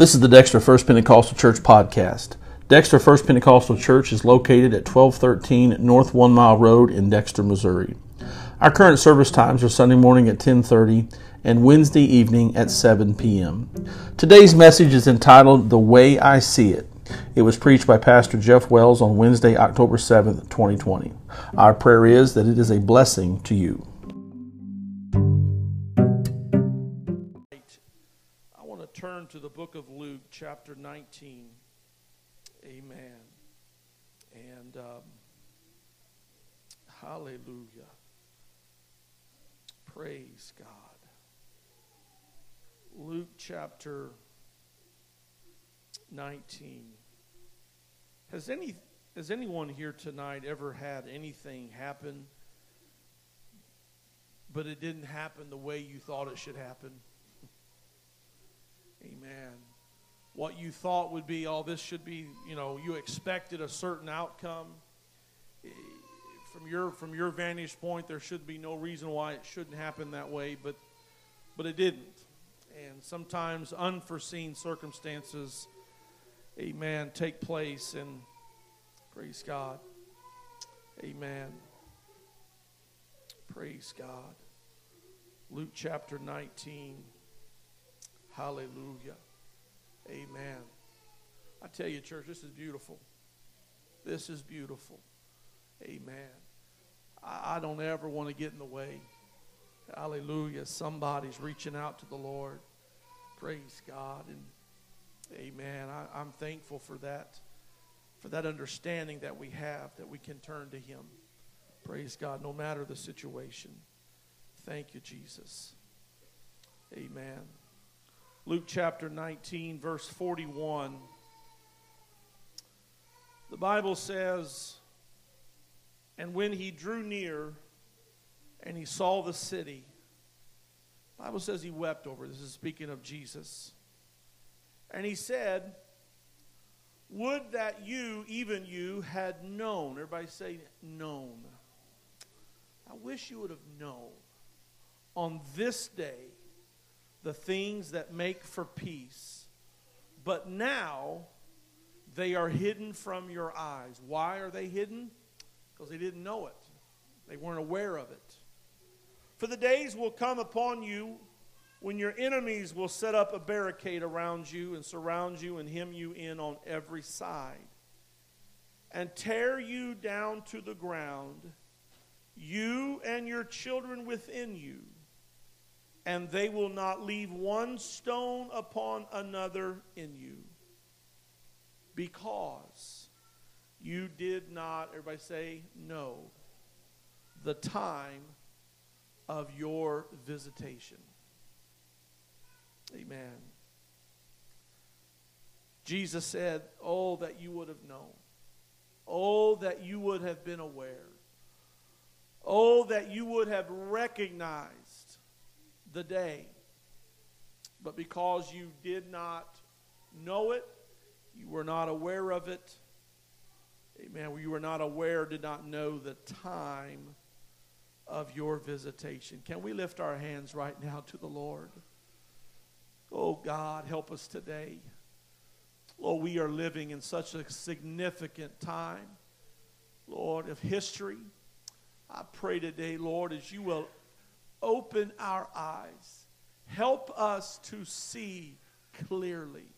This is the Dexter First Pentecostal Church podcast. Dexter First Pentecostal Church is located at 1213 North One Mile Road in Dexter, Missouri. Our current service times are Sunday morning at 1030 and Wednesday evening at 7 p.m. Today's message is entitled The Way I See It. It was preached by Pastor Jeff Wells on Wednesday, October 7th, 2020. Our prayer is that it is a blessing to you. Book of Luke, chapter 19. Amen. And um, hallelujah. Praise God. Luke chapter 19. Has any has anyone here tonight ever had anything happen but it didn't happen the way you thought it should happen? Amen. What you thought would be, oh, this should be, you know, you expected a certain outcome. Eh, From your from your vantage point, there should be no reason why it shouldn't happen that way, but but it didn't. And sometimes unforeseen circumstances, amen, take place and praise God. Amen. Praise God. Luke chapter 19. Hallelujah. Amen. I tell you, church, this is beautiful. This is beautiful. Amen. I, I don't ever want to get in the way. Hallelujah. Somebody's reaching out to the Lord. Praise God. And amen. I, I'm thankful for that, for that understanding that we have, that we can turn to Him. Praise God, no matter the situation. Thank you, Jesus. Amen. Luke chapter 19, verse 41. The Bible says, And when he drew near and he saw the city, the Bible says he wept over. This is speaking of Jesus. And he said, Would that you, even you, had known. Everybody say, known. I wish you would have known on this day the things that make for peace. But now they are hidden from your eyes. Why are they hidden? Because they didn't know it, they weren't aware of it. For the days will come upon you when your enemies will set up a barricade around you and surround you and hem you in on every side and tear you down to the ground, you and your children within you and they will not leave one stone upon another in you because you did not, everybody say, know the time of your visitation. Amen. Jesus said, Oh, that you would have known. Oh, that you would have been aware. Oh, that you would have recognized the day. But because you did not know it, you were not aware of it, amen, you were not aware, did not know the time of your visitation. Can we lift our hands right now to the Lord? Oh God, help us today. Lord, we are living in such a significant time, Lord, of history. I pray today, Lord, as you will open our eyes. Help us to see clearly.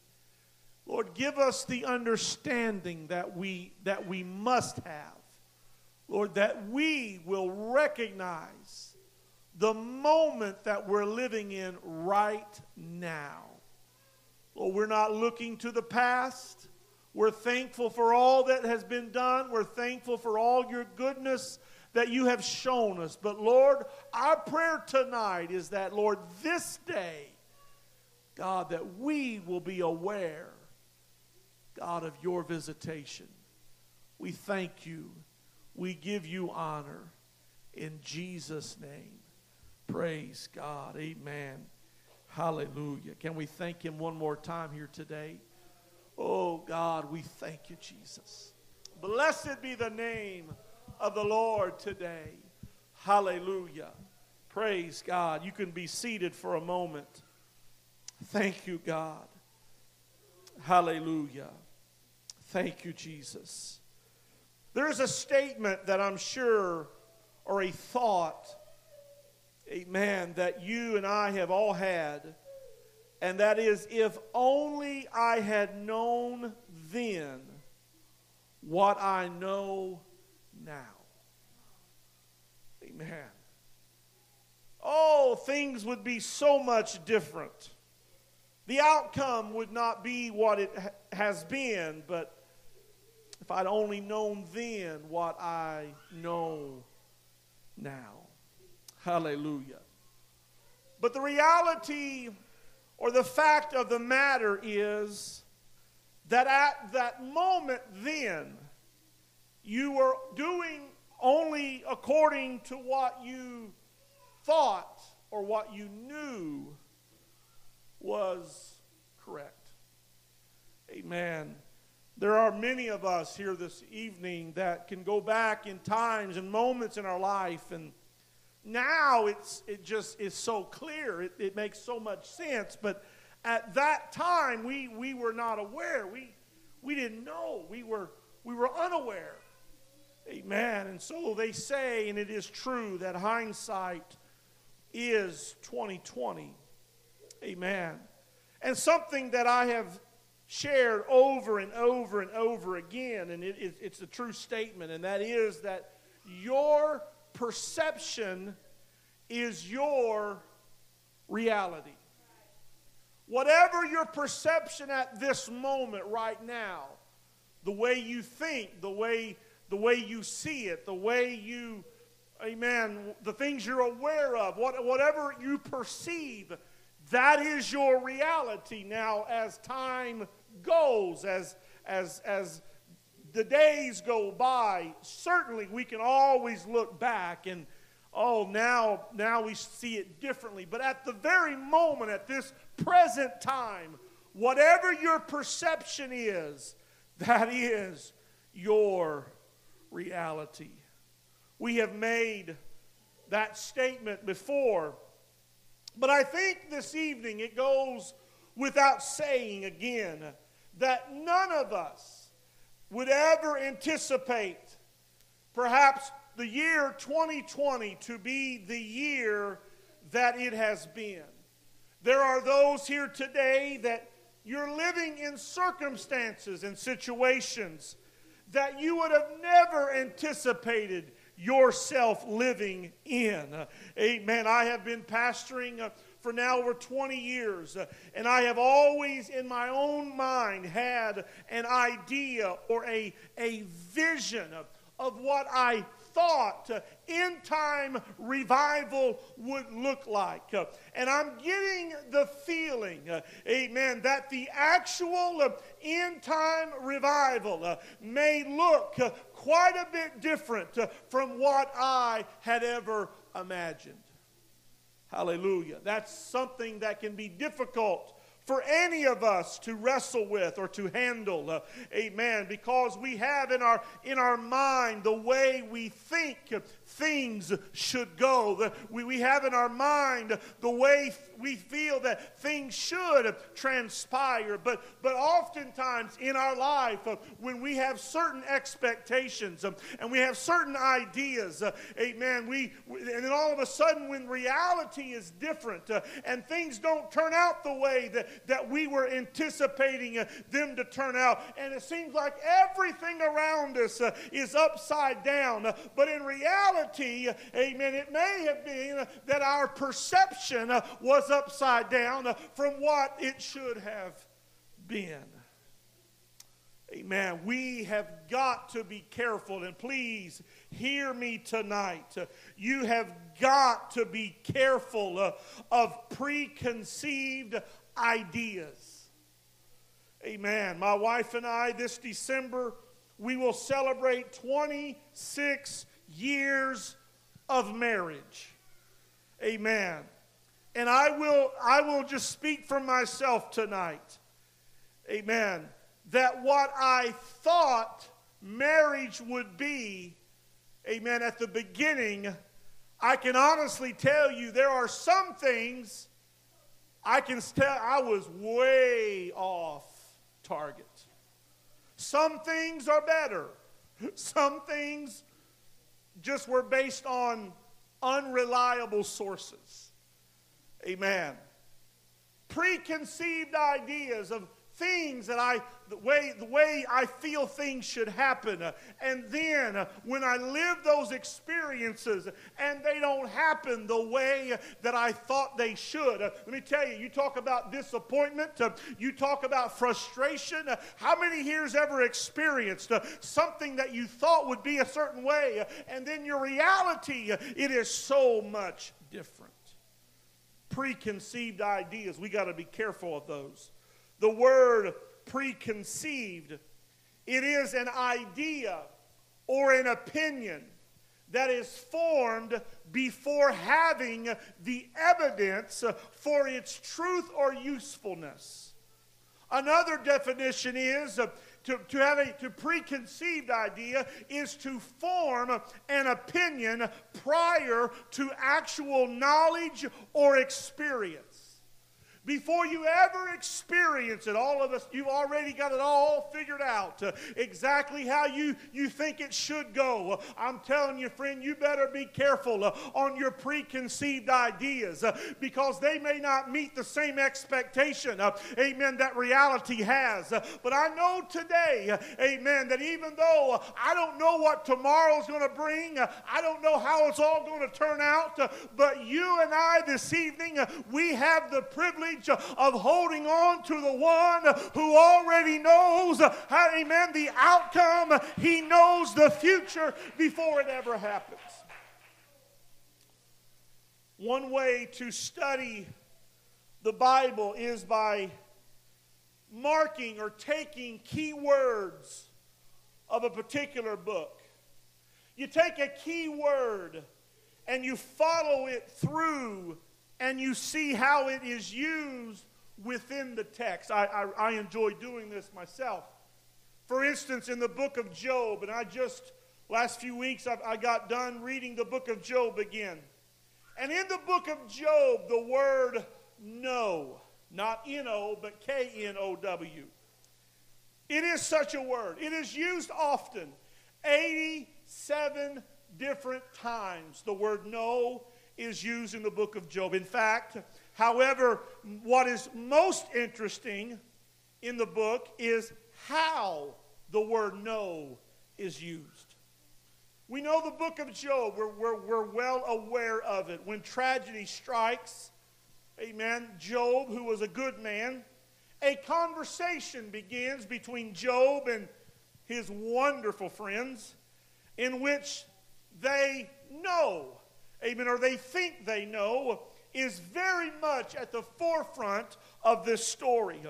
Lord, give us the understanding that we, that we must have. Lord, that we will recognize the moment that we're living in right now. Lord, we're not looking to the past. We're thankful for all that has been done. We're thankful for all your goodness that you have shown us. But Lord, our prayer tonight is that, Lord, this day, God, that we will be aware, God, of your visitation. We thank you. We give you honor in Jesus' name. Praise God. Amen. Hallelujah. Can we thank him one more time here today? Oh, God, we thank you, Jesus. Blessed be the name of the Lord today. Hallelujah. Praise God. You can be seated for a moment. Thank you, God. Hallelujah. Thank you, Jesus. There's a statement that I'm sure, or a thought, amen, that you and I have all had, and that is if only I had known then what I know now. Amen. Oh, things would be so much different. The outcome would not be what it ha- has been, but if I'd only known then what I know now. Hallelujah. But the reality or the fact of the matter is that at that moment then, you were doing only according to what you thought or what you knew was correct. Amen. There are many of us here this evening that can go back in times and moments in our life, and now it's, it just is so clear. It, it makes so much sense. But at that time, we, we were not aware. We, we didn't know. We were, we were unaware. Amen. And so they say, and it is true, that hindsight is 2020. Amen. And something that I have shared over and over and over again, and it, it, it's a true statement, and that is that your perception is your reality. Whatever your perception at this moment, right now, the way you think, the way, the way you see it, the way you, amen, the things you're aware of, what, whatever you perceive, that is your reality. Now, as time goes, as, as, as the days go by, certainly we can always look back and, oh, now, now we see it differently. But at the very moment, at this present time, whatever your perception is, that is your reality. We have made that statement before, but I think this evening it goes without saying again that none of us would ever anticipate perhaps the year 2020 to be the year that it has been. There are those here today that you're living in circumstances and situations that you would have never anticipated yourself living in. Amen. I have been pastoring uh, for now over 20 years, uh, and I have always in my own mind had an idea or a, a vision of, of what I thought uh, end time revival would look like. Uh, and I'm getting the feeling, uh, amen, that the actual end time revival may look quite a bit different from what I had ever imagined. Hallelujah. That's something that can be difficult for any of us to wrestle with or to handle. Uh, amen. Because we have in our in our mind the way we think things should go we, we have in our mind the way we feel that things should transpire but but oftentimes in our life uh, when we have certain expectations um, and we have certain ideas uh, amen we and then all of a sudden when reality is different uh, and things don't turn out the way that that we were anticipating them to turn out. And it seems like everything around us is upside down. But in reality, amen, it may have been that our perception was upside down from what it should have been. Amen. We have got to be careful, and please hear me tonight. You have got to be careful of preconceived ideas. Amen. My wife and I, this December, we will celebrate 26 years of marriage. Amen. And I will, I will just speak for myself tonight. Amen. That what I thought marriage would be, amen, at the beginning, I can honestly tell you there are some things I can tell I was way off target. Some things are better. Some things just were based on unreliable sources. Amen. Preconceived ideas of things that I, the way, the way I feel things should happen. And then uh, when I live those experiences and they don't happen the way that I thought they should. Uh, let me tell you, you talk about disappointment, uh, you talk about frustration. How many here's ever experienced something that you thought would be a certain way and then your reality, it is so much different? Preconceived ideas, we got to be careful of those the word preconceived. It is an idea or an opinion that is formed before having the evidence for its truth or usefulness. Another definition is uh, to, to have a to preconceived idea is to form an opinion prior to actual knowledge or experience. Before you ever experience it, all of us, you've already got it all figured out uh, exactly how you, you think it should go. I'm telling you, friend, you better be careful uh, on your preconceived ideas uh, because they may not meet the same expectation, uh, amen, that reality has. Uh, but I know today, uh, amen, that even though I don't know what tomorrow's going to bring, I don't know how it's all going to turn out, but you and I this evening, we have the privilege of holding on to the one who already knows, amen, the outcome. He knows the future before it ever happens. One way to study the Bible is by marking or taking key words of a particular book. You take a key word and you follow it through and you see how it is used within the text. I, I, I, enjoy doing this myself. For instance, in the book of Job, and I just, last few weeks, I, I got done reading the book of Job again. And in the book of Job, the word know, not N O, but K N O W. It is such a word. It is used often, 87 different times. The word know is used in the book of Job. In fact, however, what is most interesting in the book is how the word know is used. We know the book of Job, we're, we're, we're well aware of it. When tragedy strikes, amen, Job, who was a good man, a conversation begins between Job and his wonderful friends in which they know amen, or they think they know, is very much at the forefront of this story.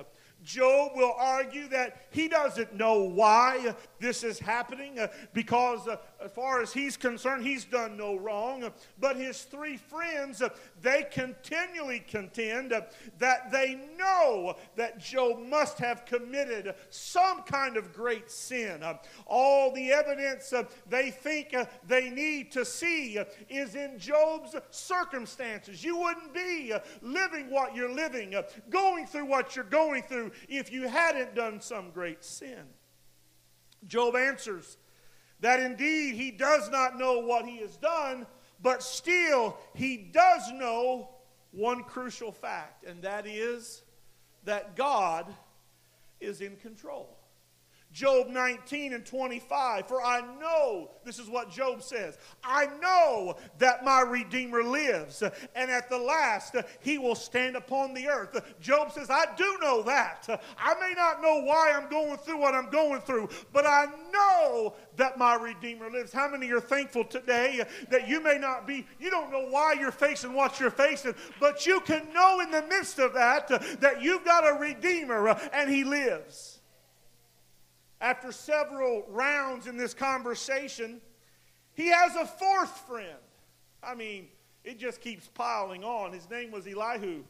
Job will argue that he doesn't know why this is happening uh, because, uh, as far as he's concerned, he's done no wrong. But his three friends, they continually contend that they know that Job must have committed some kind of great sin. All the evidence they think they need to see is in Job's circumstances. You wouldn't be living what you're living, going through what you're going through if you hadn't done some great sin. Job answers that indeed he does not know what he has done, but still he does know one crucial fact, and that is that God is in control. Job 19 and 25. For I know, this is what Job says, I know that my Redeemer lives, and at the last he will stand upon the earth. Job says, I do know that. I may not know why I'm going through what I'm going through, but I know that my Redeemer lives. How many are thankful today that you may not be, you don't know why you're facing what you're facing, but you can know in the midst of that that you've got a Redeemer and he lives. After several rounds in this conversation, he has a fourth friend. I mean, it just keeps piling on. His name was Elihu.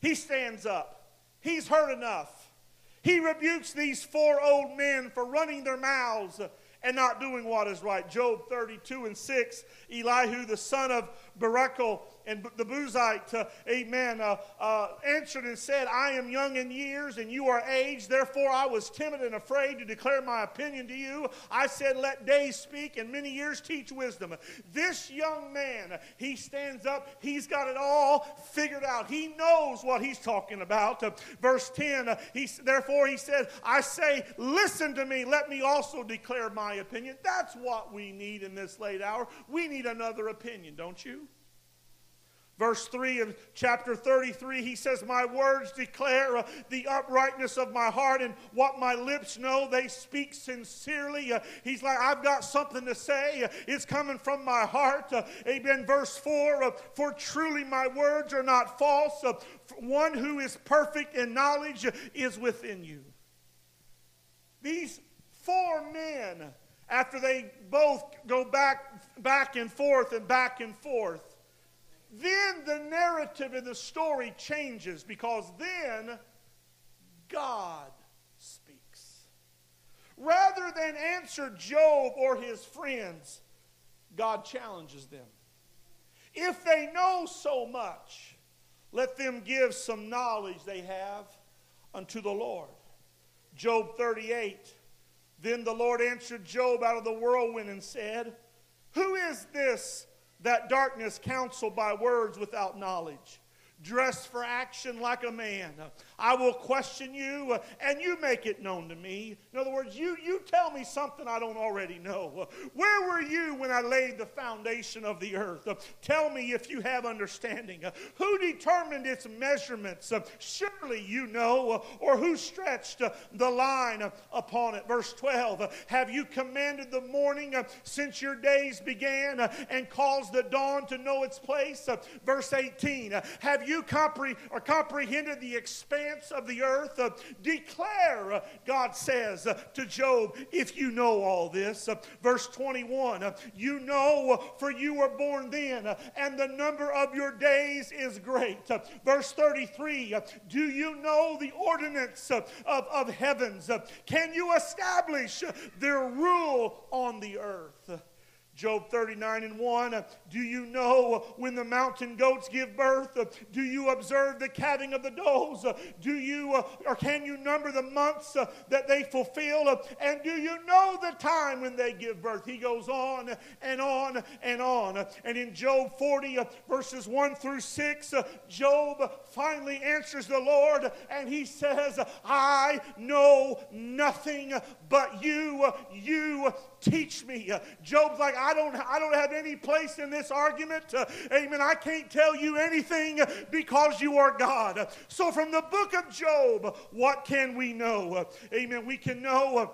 He stands up. He's heard enough. He rebukes these four old men for running their mouths and not doing what is right. Job 32 and 6, Elihu, the son of Barachel, and the Buzite, uh, amen, uh, uh, answered and said, I am young in years and you are aged. Therefore, I was timid and afraid to declare my opinion to you. I said, Let days speak and many years teach wisdom. This young man, he stands up. He's got it all figured out. He knows what he's talking about. Uh, verse 10, uh, he, therefore, he said, I say, Listen to me. Let me also declare my opinion. That's what we need in this late hour. We need another opinion, don't you? Verse 3 of chapter 33, he says, My words declare uh, the uprightness of my heart, and what my lips know, they speak sincerely. Uh, he's like, I've got something to say. Uh, it's coming from my heart. Amen. Verse 4 uh, For truly my words are not false. One who is perfect in knowledge is within you. These four men, after they both go back, back and forth and back and forth, then the narrative in the story changes because then God speaks. Rather than answer Job or his friends, God challenges them. If they know so much, let them give some knowledge they have unto the Lord. Job 38. Then the Lord answered Job out of the whirlwind and said, Who is this that darkness counsel by words without knowledge dressed for action like a man. I will question you uh, and you make it known to me. In other words, you, you tell me something I don't already know. Where were you when I laid the foundation of the earth? Tell me if you have understanding. Who determined its measurements? Surely you know. Or who stretched the line upon it? Verse 12 Have you commanded the morning since your days began and caused the dawn to know its place? Verse 18 Have you compre- or comprehended the expanse of the earth? Uh, declare, uh, God says uh, to Job, if you know all this. Verse 21 uh, You know, for you were born then, and the number of your days is great. verse 33 Do you know the ordinance of, of heavens? Can you establish their rule on the earth? Job 39 and 1. Do you know when the mountain goats give birth? Do you observe the calving of the does? Do you or can you number the months that they fulfill? And do you know the time when they give birth? He goes on and on and on. And in Job 40, verses 1 through 6, Job finally answers the Lord and he says, I know nothing but you. You teach me. Job's like, I don't, I don't have any place in this argument. Amen. I can't tell you anything because you are God. So, from the book of Job, what can we know? amen. We can know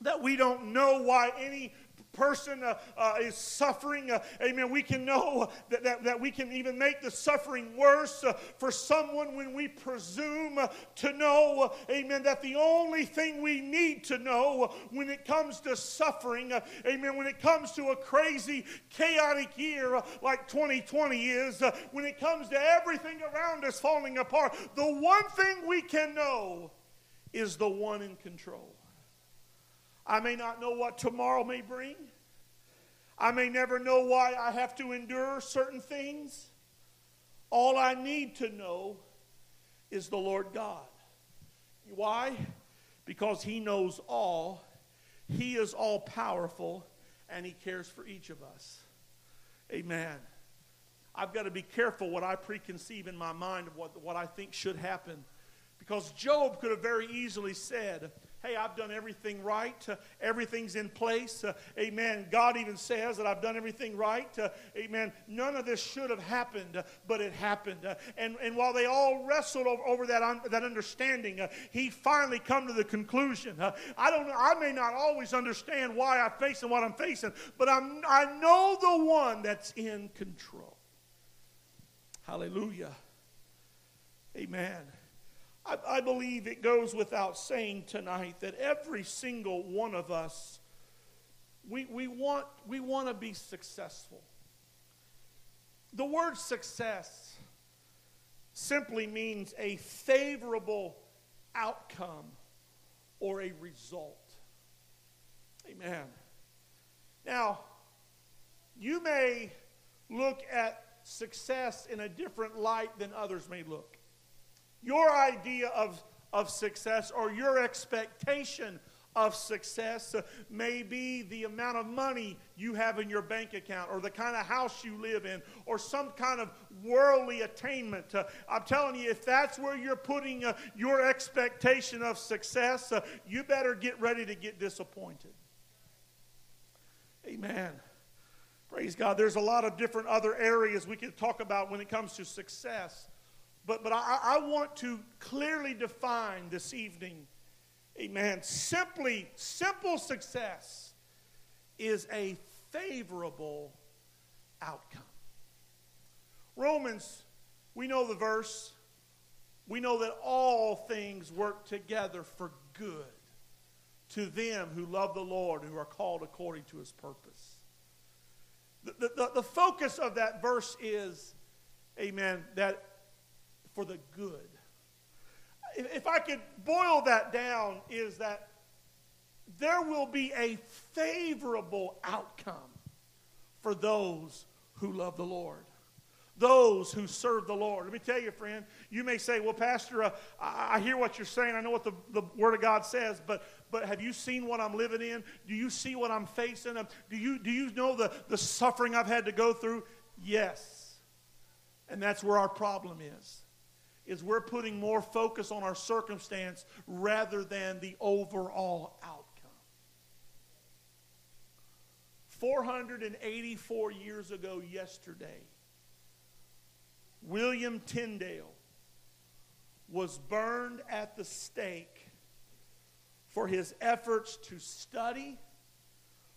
that we don't know why any person uh, uh, is suffering, uh, amen, we can know that, that, that, we can even make the suffering worse uh, for someone when we presume to know, amen, that the only thing we need to know when it comes to suffering, uh, amen, when it comes to a crazy, chaotic year uh, like 2020 is, when it comes to everything around us falling apart, the one thing we can know is the one in control. I may not know what tomorrow may bring. I may never know why I have to endure certain things. All I need to know is the Lord God. Why? Because He knows all, He is all powerful, and He cares for each of us. Amen. I've got to be careful what I preconceive in my mind of what, what I think should happen. Because Job could have very easily said, hey, I've done everything right. Uh, everything's in place. Uh, amen. God even says that I've done everything right. Uh, amen. None of this should have happened, uh, but it happened. Uh, and, and while they all wrestled over, over that, un, that understanding, uh, he finally come to the conclusion. I don't I may not always understand why I'm facing what I'm facing, but I'm, I know the one that's in control. Hallelujah. Amen. I, I believe it goes without saying tonight that every single one of us, we, we, want, we want to be successful. The word success simply means a favorable outcome or a result. Amen. Now, you may look at success in a different light than others may look. Your idea of, of success or your expectation of success uh, may be the amount of money you have in your bank account or the kind of house you live in or some kind of worldly attainment. Uh, I'm telling you, if that's where you're putting uh, your expectation of success, uh, you better get ready to get disappointed. Amen. Praise God. There's a lot of different other areas we could talk about when it comes to success. But, but I, I want to clearly define this evening Amen. Simply, simple success is a favorable outcome. Romans, we know the verse. We know that all things work together for good to them who love the Lord, who are called according to his purpose. The, the, the focus of that verse is, amen, that for the good if I could boil that down, is that there will be a favorable outcome for those who love the Lord. Those who serve the Lord. Let me tell you, friend, you may say, Well, Pastor, uh, I, hear what you're saying. I know what the, the Word of God says, but, but have you seen what I'm living in? Do you see what I'm facing? Do you, do you know the, the suffering I've had to go through? Yes. And that's where our problem is is we're putting more focus on our circumstance rather than the overall outcome. 484 years ago, yesterday, William Tyndale was burned at the stake for his efforts to study,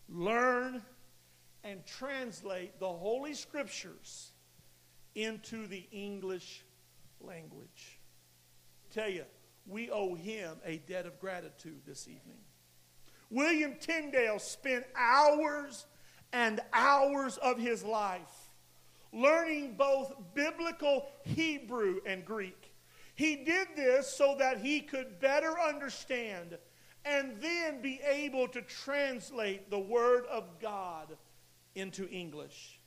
learn, and translate the Holy Scriptures into the English language. Tell you, we owe him a debt of gratitude this evening. William Tyndale spent hours and hours of his life learning both biblical Hebrew and Greek. He did this so that he could better understand and then be able to translate the Word of God into English.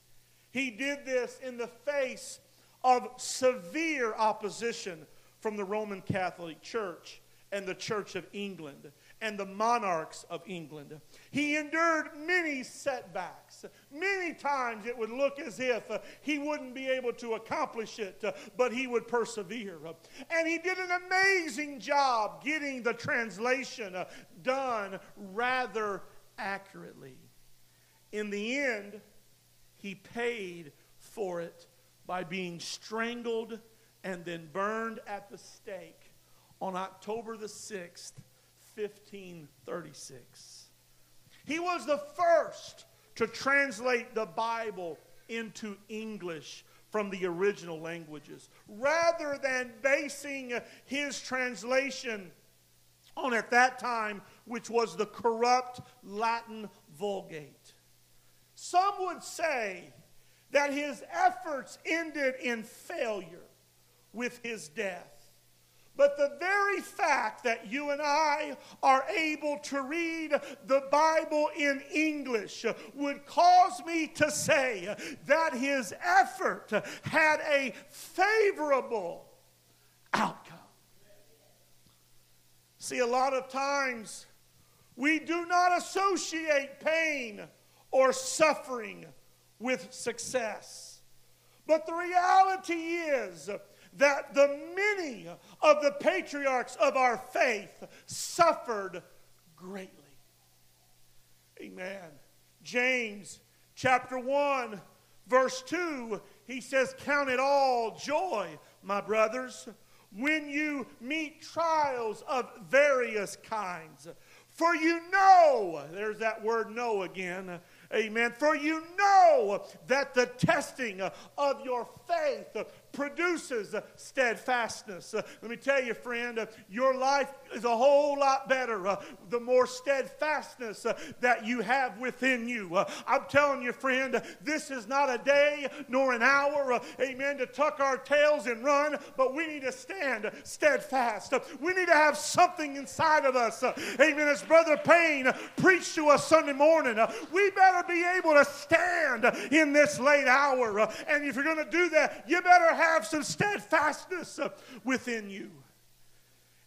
He did this in the face of severe opposition from the Roman Catholic Church and the Church of England and the monarchs of England. He endured many setbacks. Many times it would look as if uh, he wouldn't be able to accomplish it, uh, but he would persevere. And he did an amazing job getting the translation uh, done rather accurately. In the end, he paid for it by being strangled and then burned at the stake on October the 6th, 1536. He was the first to translate the Bible into English from the original languages rather than basing his translation on at that time, which was the corrupt Latin Vulgate. Some would say that his efforts ended in failure with his death. But the very fact that you and I are able to read the Bible in English would cause me to say that his effort had a favorable outcome. See, a lot of times we do not associate pain or suffering with success. But the reality is that the many of the patriarchs of our faith suffered greatly. Amen. James chapter 1, verse 2, he says, Count it all joy, my brothers, when you meet trials of various kinds. For you know, there's that word know again Amen. For you know that the testing of your faith produces steadfastness. Uh, let me tell you, friend, uh, your life is a whole lot better uh, the more steadfastness uh, that you have within you. Uh, I'm telling you, friend, this is not a day nor an hour, uh, amen, to tuck our tails and run, but we need to stand steadfast. we need to have something inside of us. amen. As Brother Payne preached to us Sunday morning, we better be able to stand in this late hour. And if you're going to do that, you better have some steadfastness within you.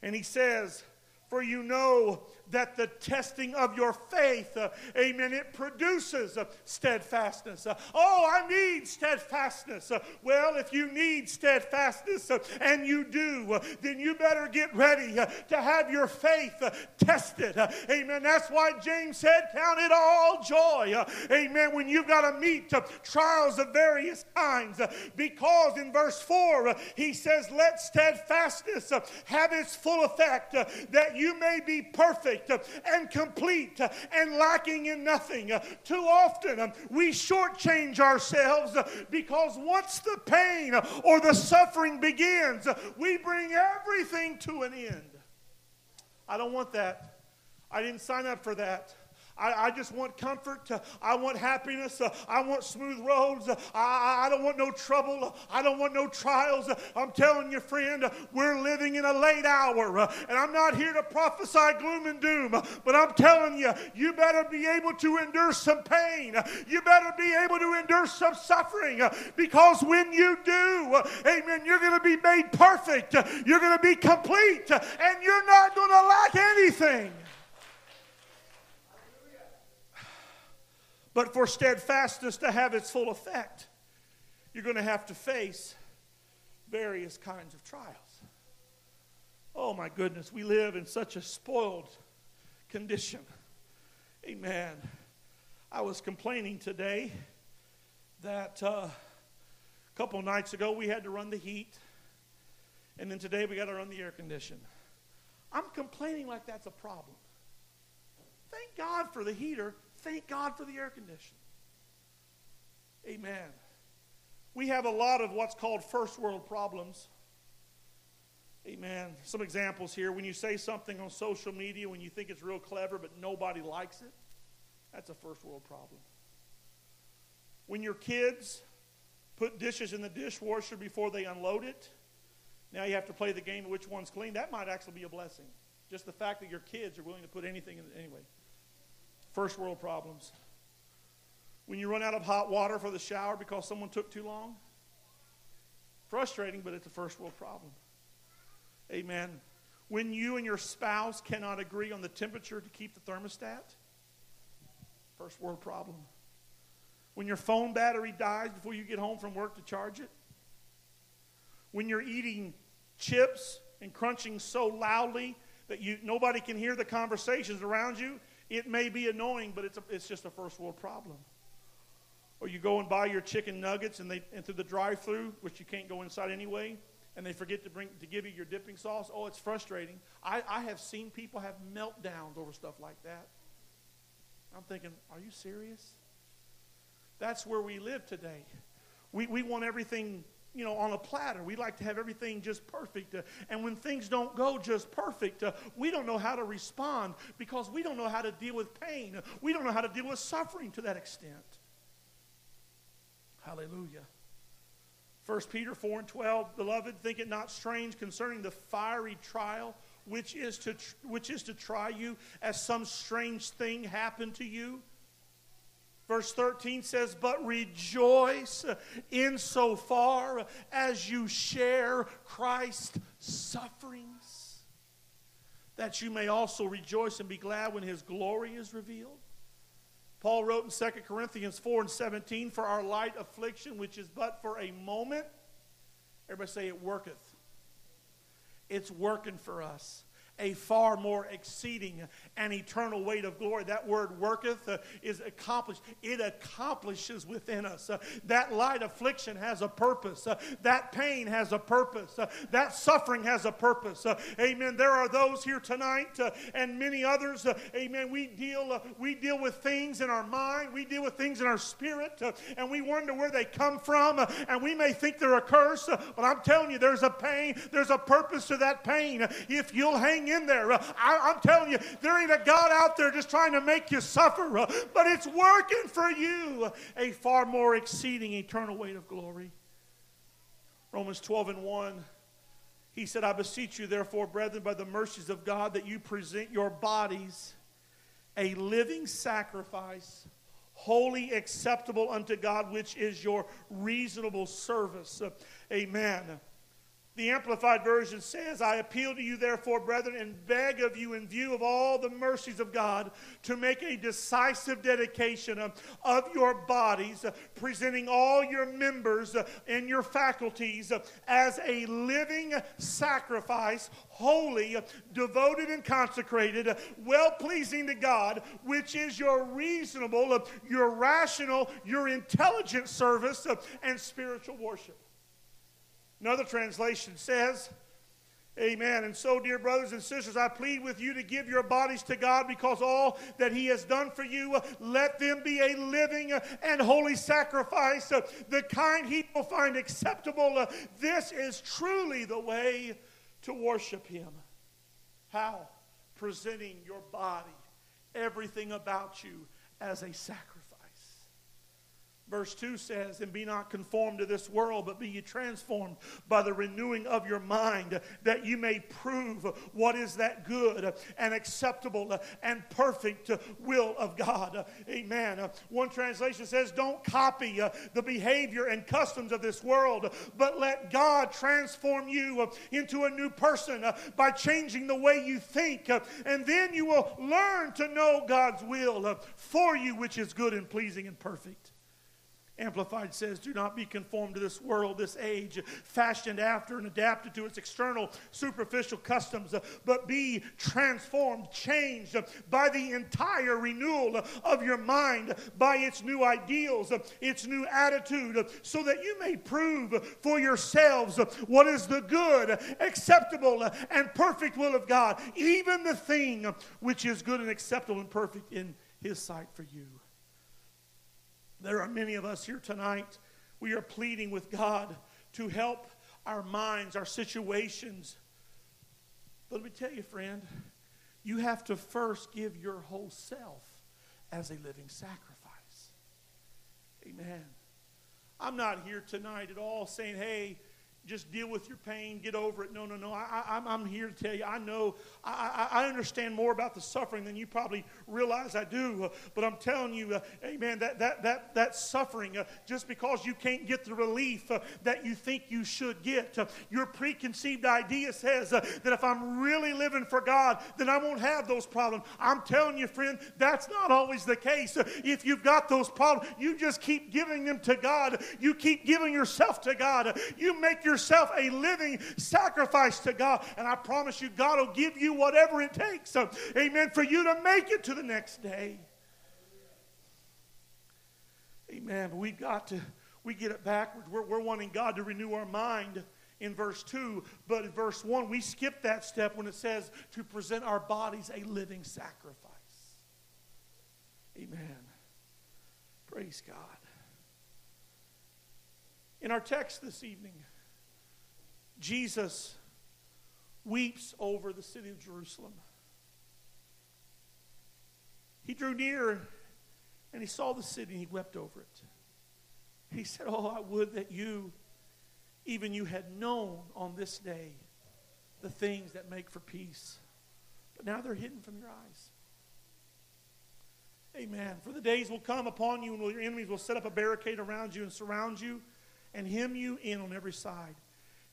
And he says, For you know that the testing of your faith, uh, amen, it produces uh, steadfastness. Uh, oh, I need steadfastness. Uh, well, if you need steadfastness uh, and you do, uh, then you better get ready to have your faith tested. amen. That's why James said, Count it all joy. amen. When you've got to meet trials of various kinds. because in verse 4, he says, Let steadfastness have its full effect, that you may be perfect perfect uh, and complete uh, and lacking in nothing. Uh, too often um, we shortchange ourselves because once the pain or the suffering begins, we bring everything to an end. I don't want that. I didn't sign up for that. I, I just want comfort. Uh, I want happiness. Uh, I want smooth roads. Uh, I, I don't want no trouble. I don't want no trials. I'm telling you, friend, we're living in a late hour. And I'm not here to prophesy gloom and doom, but I'm telling you, you better be able to endure some pain. You better be able to endure some suffering because when you do, amen, you're going to be made perfect. You're going to be complete, and you're not going to lack anything. But for steadfastness to have its full effect, you're going to have to face various kinds of trials. Oh my goodness, we live in such a spoiled condition. Amen. I was complaining today that uh, a couple nights ago we had to run the heat, and then today we got to run the air condition. I'm complaining like that's a problem. Thank God for the heater Thank God for the air conditioning. Amen. We have a lot of what's called first world problems. Amen. Some examples here. When you say something on social media when you think it's real clever but nobody likes it, that's a first world problem. When your kids put dishes in the dishwasher before they unload it, now you have to play the game of which one's clean. That might actually be a blessing. Just the fact that your kids are willing to put anything in anyway. First world problems. When you run out of hot water for the shower because someone took too long. Frustrating, but it's a first world problem. Amen. When you and your spouse cannot agree on the temperature to keep the thermostat. First world problem. When your phone battery dies before you get home from work to charge it. When you're eating chips and crunching so loudly that you, nobody can hear the conversations around you it may be annoying, but it's, a, it's just a first world problem. Or you go and buy your chicken nuggets and they and through the drive-through, which you can't go inside anyway, and they forget to bring to give you your dipping sauce. Oh, it's frustrating. I, I have seen people have meltdowns over stuff like that. I'm thinking, are you serious? That's where we live today. We, we want everything you know, on a platter. We like to have everything just perfect. Uh, and when things don't go just perfect, uh, we don't know how to respond because we don't know how to deal with pain. We don't know how to deal with suffering to that extent. Hallelujah. 1 Peter 4 and 12, Beloved, think it not strange concerning the fiery trial which is to, which is to try you as some strange thing happened to you Verse 13 says, But rejoice insofar as you share Christ's sufferings, that you may also rejoice and be glad when his glory is revealed. Paul wrote in 2 Corinthians 4 and 17, For our light affliction, which is but for a moment, everybody say it worketh. It's working for us a far more exceeding and eternal weight of glory. That word worketh uh, is accomplished. It accomplishes within us. Uh, that light affliction has a purpose. Uh, that pain has a purpose. Uh, that suffering has a purpose. Uh, amen. There are those here tonight uh, and many others. amen. We deal, we deal with things in our mind. We deal with things in our spirit. and we wonder where they come from. and we may think they're a curse. but I'm telling you, there's a pain. There's a purpose to that pain. If you'll hang in there. Uh, I, am telling you, there ain't a God out there just trying to make you suffer, uh, but it's working for you a far more exceeding eternal weight of glory. Romans 12 and 1. He said, I beseech you, therefore, brethren, by the mercies of God, that you present your bodies a living sacrifice, holy acceptable unto God, which is your reasonable service. Amen. The Amplified Version says, I appeal to you, therefore, brethren, and beg of you, in view of all the mercies of God, to make a decisive dedication of, your bodies, presenting all your members and your faculties as a living sacrifice, holy, devoted, and consecrated, well pleasing to God, which is your reasonable, your rational, your intelligent service and spiritual worship. Another translation says, Amen. And so, dear brothers and sisters, I plead with you to give your bodies to God because all that He has done for you, let them be a living and holy sacrifice, the kind He will find acceptable. This is truly the way to worship Him. How? Presenting your body, everything about you, as a sacrifice. Verse 2 says, And be not conformed to this world, but be ye transformed by the renewing of your mind, that you may prove what is that good and acceptable and perfect will of God. Amen. One translation says, Don't copy the behavior and customs of this world, but let God transform you into a new person by changing the way you think. And then you will learn to know God's will for you, which is good and pleasing and perfect. Amplified says, Do not be conformed to this world, this age, fashioned after and adapted to its external, superficial customs, but be transformed, changed by the entire renewal of your mind, by its new ideals, its new attitude, so that you may prove for yourselves what is the good, acceptable, and perfect will of God, even the thing which is good and acceptable and perfect in His sight for you. There are many of us here tonight. We are pleading with God to help our minds, our situations. But let me tell you, friend, you have to first give your whole self as a living sacrifice. Amen. I'm not here tonight at all saying, hey, just deal with your pain, get over it. No, no, no. I, I, I'm here to tell you, I know, I, I, understand more about the suffering than you probably realize I do. Uh, but I'm telling you, uh, amen, that, that, that, that suffering, uh, just because you can't get the relief uh, that you think you should get, uh, your preconceived idea says uh, that if I'm really living for God, then I won't have those problems. I'm telling you, friend, that's not always the case. if you've got those problems, you just keep giving them to God. You keep giving yourself to God. You make your yourself a living sacrifice to God. And I promise you, God will give you whatever it takes, uh, amen, for you to make it to the next day. Amen. But we've got to, we get it backwards. We're, we're wanting God to renew our mind in verse 2, but in verse 1, we skip that step when it says to present our bodies a living sacrifice. Amen. Praise God. In our text this evening, Jesus weeps over the city of Jerusalem. He drew near and he saw the city and he wept over it. He said, Oh, I would that you, even you, had known on this day the things that make for peace. But now they're hidden from your eyes. Amen. For the days will come upon you, and your enemies will set up a barricade around you and surround you and hem you in on every side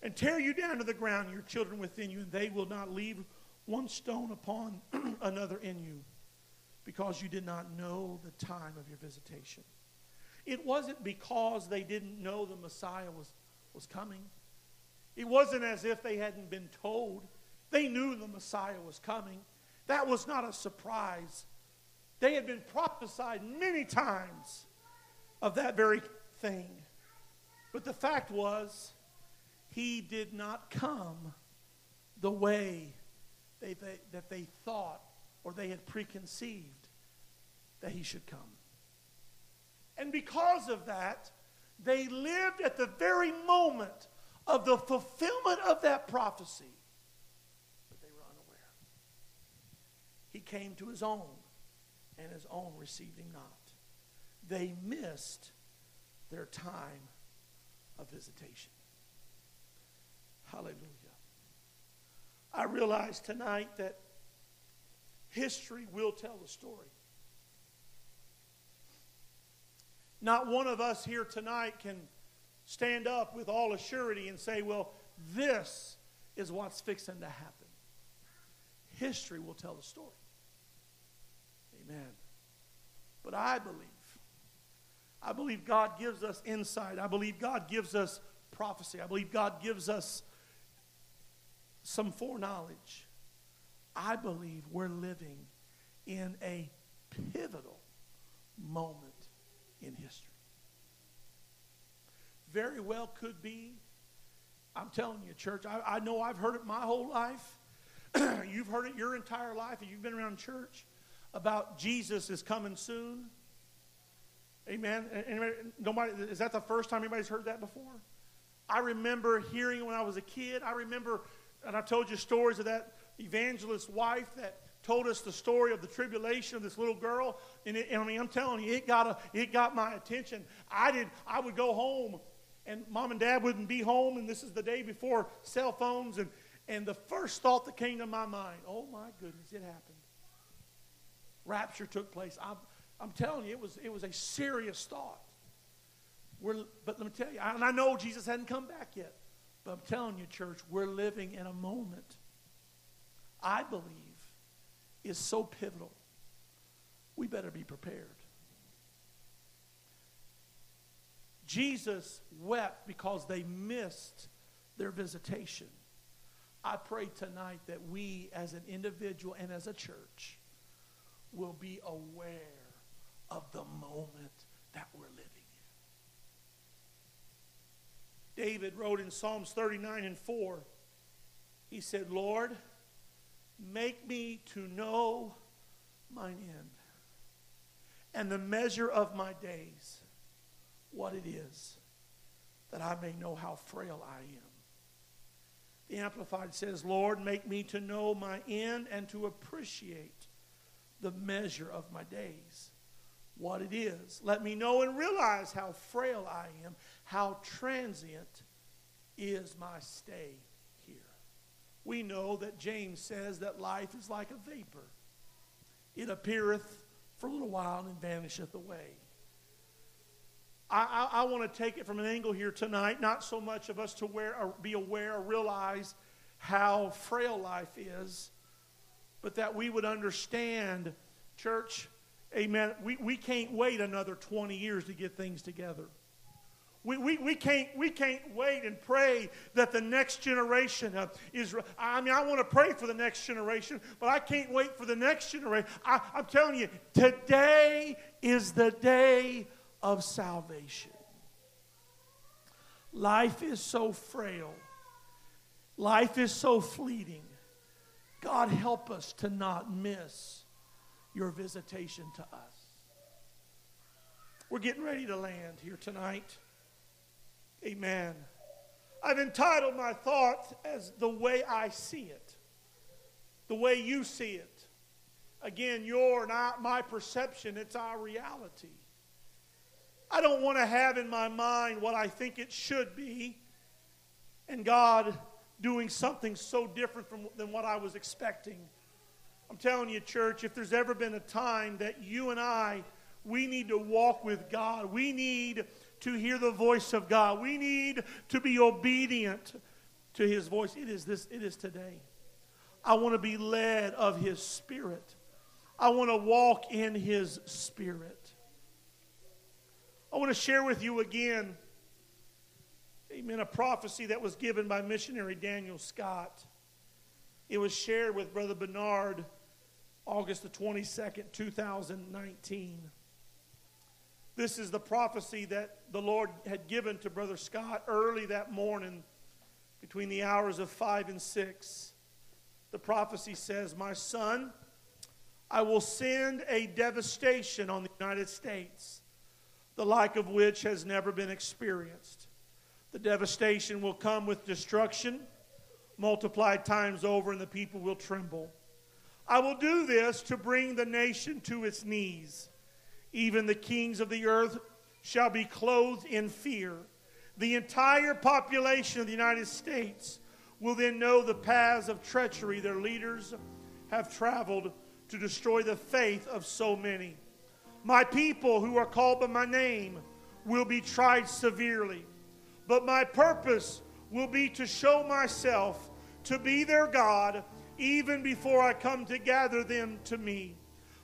and tear you down to the ground, your children within you, and they will not leave one stone upon another in you, because you did not know the time of your visitation. It wasn't because they didn't know the Messiah was, was coming. It wasn't as if they hadn't been told. They knew the Messiah was coming. That was not a surprise. They had been prophesied many times of that very thing. But the fact was, he did not come the way they, they, that they thought or they had preconceived that he should come. And because of that, they lived at the very moment of the fulfillment of that prophecy, but they were unaware. He came to his own, and his own received him not. They missed their time of visitation. Hallelujah. I realize tonight that history will tell the story. Not one of us here tonight can stand up with all assurity and say, well, this is what's fixing to happen. History will tell the story. Amen. But I believe, I believe God gives us insight. I believe God gives us prophecy. I believe God gives us some foreknowledge. I believe we're living in a pivotal moment in history. Very well could be. I'm telling you, church, I, I know I've heard it my whole life. you've heard it your entire life, and you've been around church about Jesus is coming soon. Amen. Anybody, nobody, is that the first time anybody's heard that before? I remember hearing when I was a kid. I remember, and I've told you stories of that evangelist's wife that told us the story of the tribulation of this little girl. And, it, and I mean, I'm telling you, it got, a, it got my attention. I did. I would go home, and mom and dad wouldn't be home, and this is the day before cell phones. And, and the first thought that came to my mind, oh my goodness, it happened. Rapture took place. I'm, I'm telling you, it was, it was a serious thought. We're, but let me tell you, and I know Jesus hadn't come back yet, but I'm telling you, church, we're living in a moment. I believe is so pivotal. We better be prepared. Jesus wept because they missed their visitation. I pray tonight that we, as an individual and as a church, will be aware of the moment that we're living in. David wrote in Psalms 39 and 4, he said, Lord, Make me to know mine end and the measure of my days, what it is, that I may know how frail I am. The Amplified says, Lord, make me to know my end and to appreciate the measure of my days, what it is. Let me know and realize how frail I am, how transient is my stay here. we know that James says that life is like a vapor. It appeareth for a little while and vanisheth away. I, I, I want to take it from an angle here tonight, not so much of us to wear, or be aware or realize how frail life is, but that we would understand, church, amen, we, we can't wait another 20 years to get things together. We, we, we, can't, we can't wait and pray that the next generation is. I mean, I want to pray for the next generation, but I can't wait for the next generation. I, I'm telling you, today is the day of salvation. Life is so frail, life is so fleeting. God, help us to not miss your visitation to us. We're getting ready to land here tonight. Amen. I've entitled my thoughts as the way I see it, the way you see it. Again, your, not my perception, it's our reality. I don't want to have in my mind what I think it should be, and God doing something so different from, than what I was expecting. I'm telling you, church, if there's ever been a time that you and I, we need to walk with God, we need to hear the voice of God. We need to be obedient to his voice. It is this it is today. I want to be led of his spirit. I want to walk in his spirit. I want to share with you again amen a prophecy that was given by missionary Daniel Scott. It was shared with brother Bernard August the 22nd, 2019. This is the prophecy that the Lord had given to Brother Scott early that morning between the hours of 5 and 6. The prophecy says, My son, I will send a devastation on the United States, the like of which has never been experienced. The devastation will come with destruction, multiplied times over, and the people will tremble. I will do this to bring the nation to its knees even the kings of the earth shall be clothed in fear. The entire population of the United States will then know the paths of treachery their leaders have traveled to destroy the faith of so many. My people who are called by my name will be tried severely. But my purpose will be to show myself to be their God even before I come to gather them to me.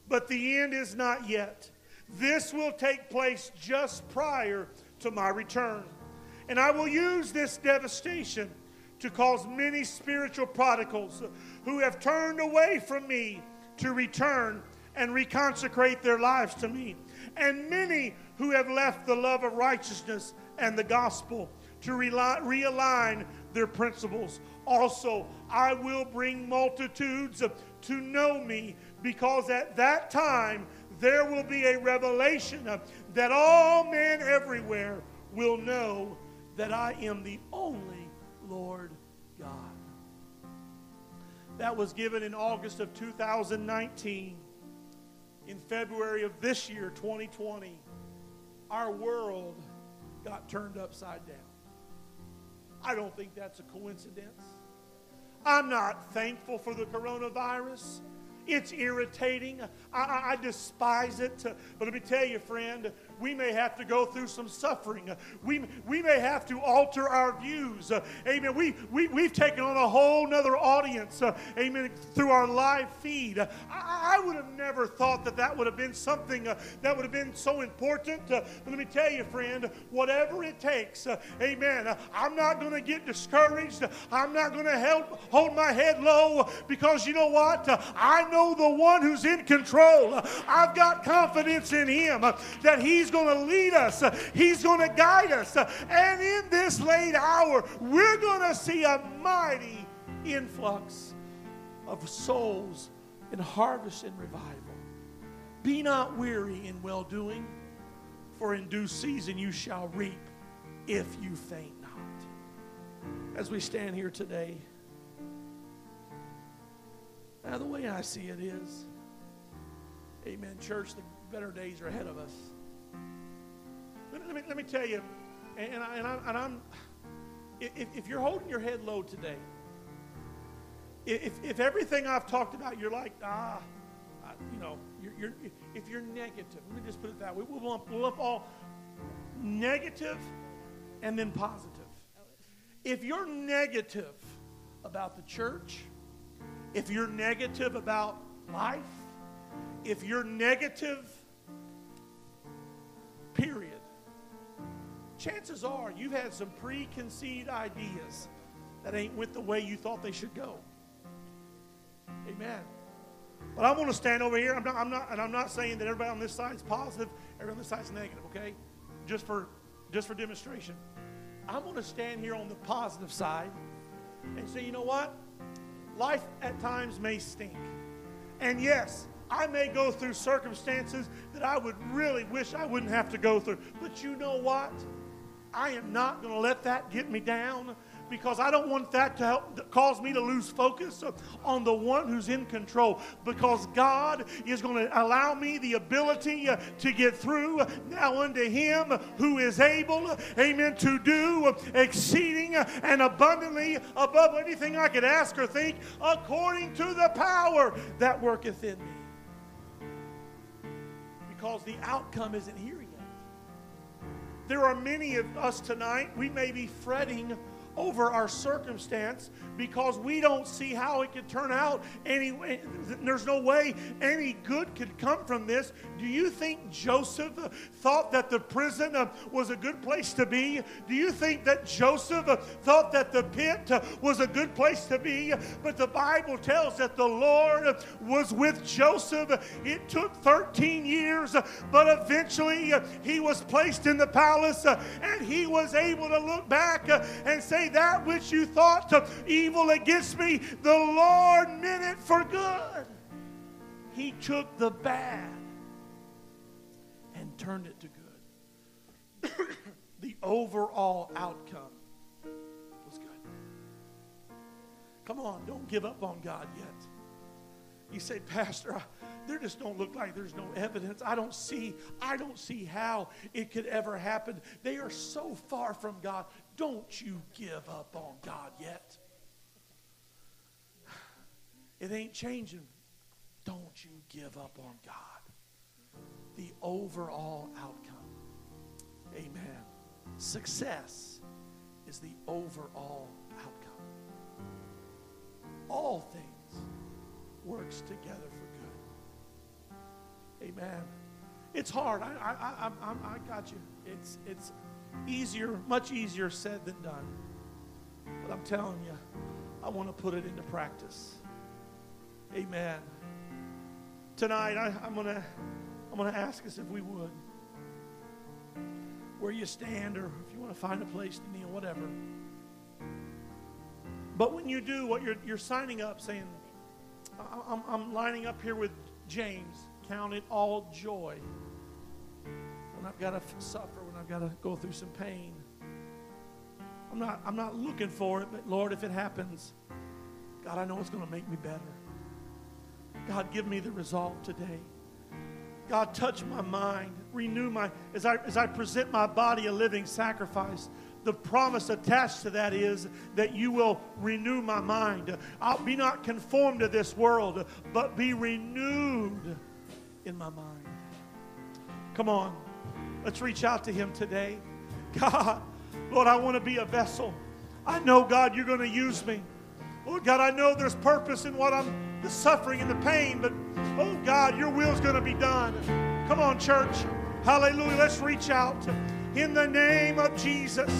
But the end is not yet. This will take place just prior to my return. And I will use this devastation to cause many spiritual prodigals who have turned away from me to return and reconsecrate their lives to me. And many who have left the love of righteousness and the gospel to realign their principles. Also, I will bring multitudes to know me because at that time there will be a revelation that all men everywhere will know that I am the only Lord God. That was given in August of 2019. In February of this year, 2020, our world got turned upside down. I don't think that's a coincidence. I'm not thankful for the coronavirus. It's irritating. I, I, I despise it. But let me tell you, friend, we may have to go through some suffering. We, we may have to alter our views. Amen. We, we, we've taken on a whole nother audience, amen, through our live feed. I, I would have never thought that that would have been something that would have been so important. But let me tell you, friend, whatever it takes, amen, I'm not going to get discouraged. I'm not going to help hold my head low because you know what? I know the one who's in control. I've got confidence in him that he's He's going to lead us, He's going to guide us. And in this late hour, we're going to see a mighty influx of souls in harvest and revival. Be not weary in well doing, for in due season you shall reap if you faint not. As we stand here today, now the way I see it is, amen, church, the better days are ahead of us. Let, let me, let me tell you, and, I, and, I, and I'm, if, if you're holding your head low today, if, if everything I've talked about, you're like, ah, you know, you're, you're, if you're negative, let me just put it that way. We'll lump, we'll lump all negative and then positive. If you're negative about the church, if you're negative about life, if you're negative, period, chances are you've had some preconceived ideas that ain't went the way you thought they should go. Amen. But I'm going to stand over here. I'm not, I'm not, and I'm not saying that everybody on this side is positive, everybody on this side is negative. Okay, just for, just for demonstration. I'm going to stand here on the positive side and say, you know what? Life at times may stink, and yes, I may go through circumstances that I would really wish I wouldn't have to go through. But you know what? I am not going to let that get me down because I don't want that to help, cause me to lose focus on the one who's in control. Because God is going to allow me the ability uh, to get through now unto Him who is able, amen, to do exceeding and abundantly above anything I could ask or think, according to the power that worketh in me. Because the outcome isn't here yet. there are many of us tonight, we may be fretting over our circumstance because we don't see how it could turn out anyway. There's no way any good could come from this. Do you think Joseph thought that the prison uh, was a good place to be? Do you think that Joseph uh, thought that the pit uh, was a good place to be? But the Bible tells that the Lord was with Joseph. It took 13 years, but eventually he was placed in the palace and he was able to look back and say, That which you thought to evil against me, the Lord meant it for good. He took the bad and turned it to good. the overall outcome was good. Come on, don't give up on God yet. You say, Pastor, I, there just don't look like there's no evidence. I don't see, I don't see how it could ever happen. They are so far from God. Don't you give up on God yet. It ain't changing. Don't you give up on God. the overall outcome. Amen. Success is the overall outcome. All things works together for good. Amen. It's hard. I, I, I, I, I got you. It's, it's easier, much easier said than done. But I'm telling you, I want to put it into practice. Amen. Tonight, I, I'm going to I'm going to ask us if we would. Where you stand, or if you want to find a place to kneel, whatever. But when you do, what you're, you're signing up saying, I'm, I'm lining up here with James. Count it all joy when I've got to suffer, I've got to go through some pain. I'm not, I'm not looking for it, but Lord, if it happens, God, I know it's going to make me better. God, give me the resolve today. God, touch my mind, renew my, as I, as I present my body a living sacrifice. The promise attached to that is that you will renew my mind. I'll be not conformed to this world, but be renewed in my mind. Come on, let's reach out to Him today. God, Lord, I want to be a vessel. I know, God, you're going to use me. Lord God, I know there's purpose in what I'm, the suffering and the pain, but oh God, your will's going to be done. Come on, church. Hallelujah. Let's reach out in the name of Jesus.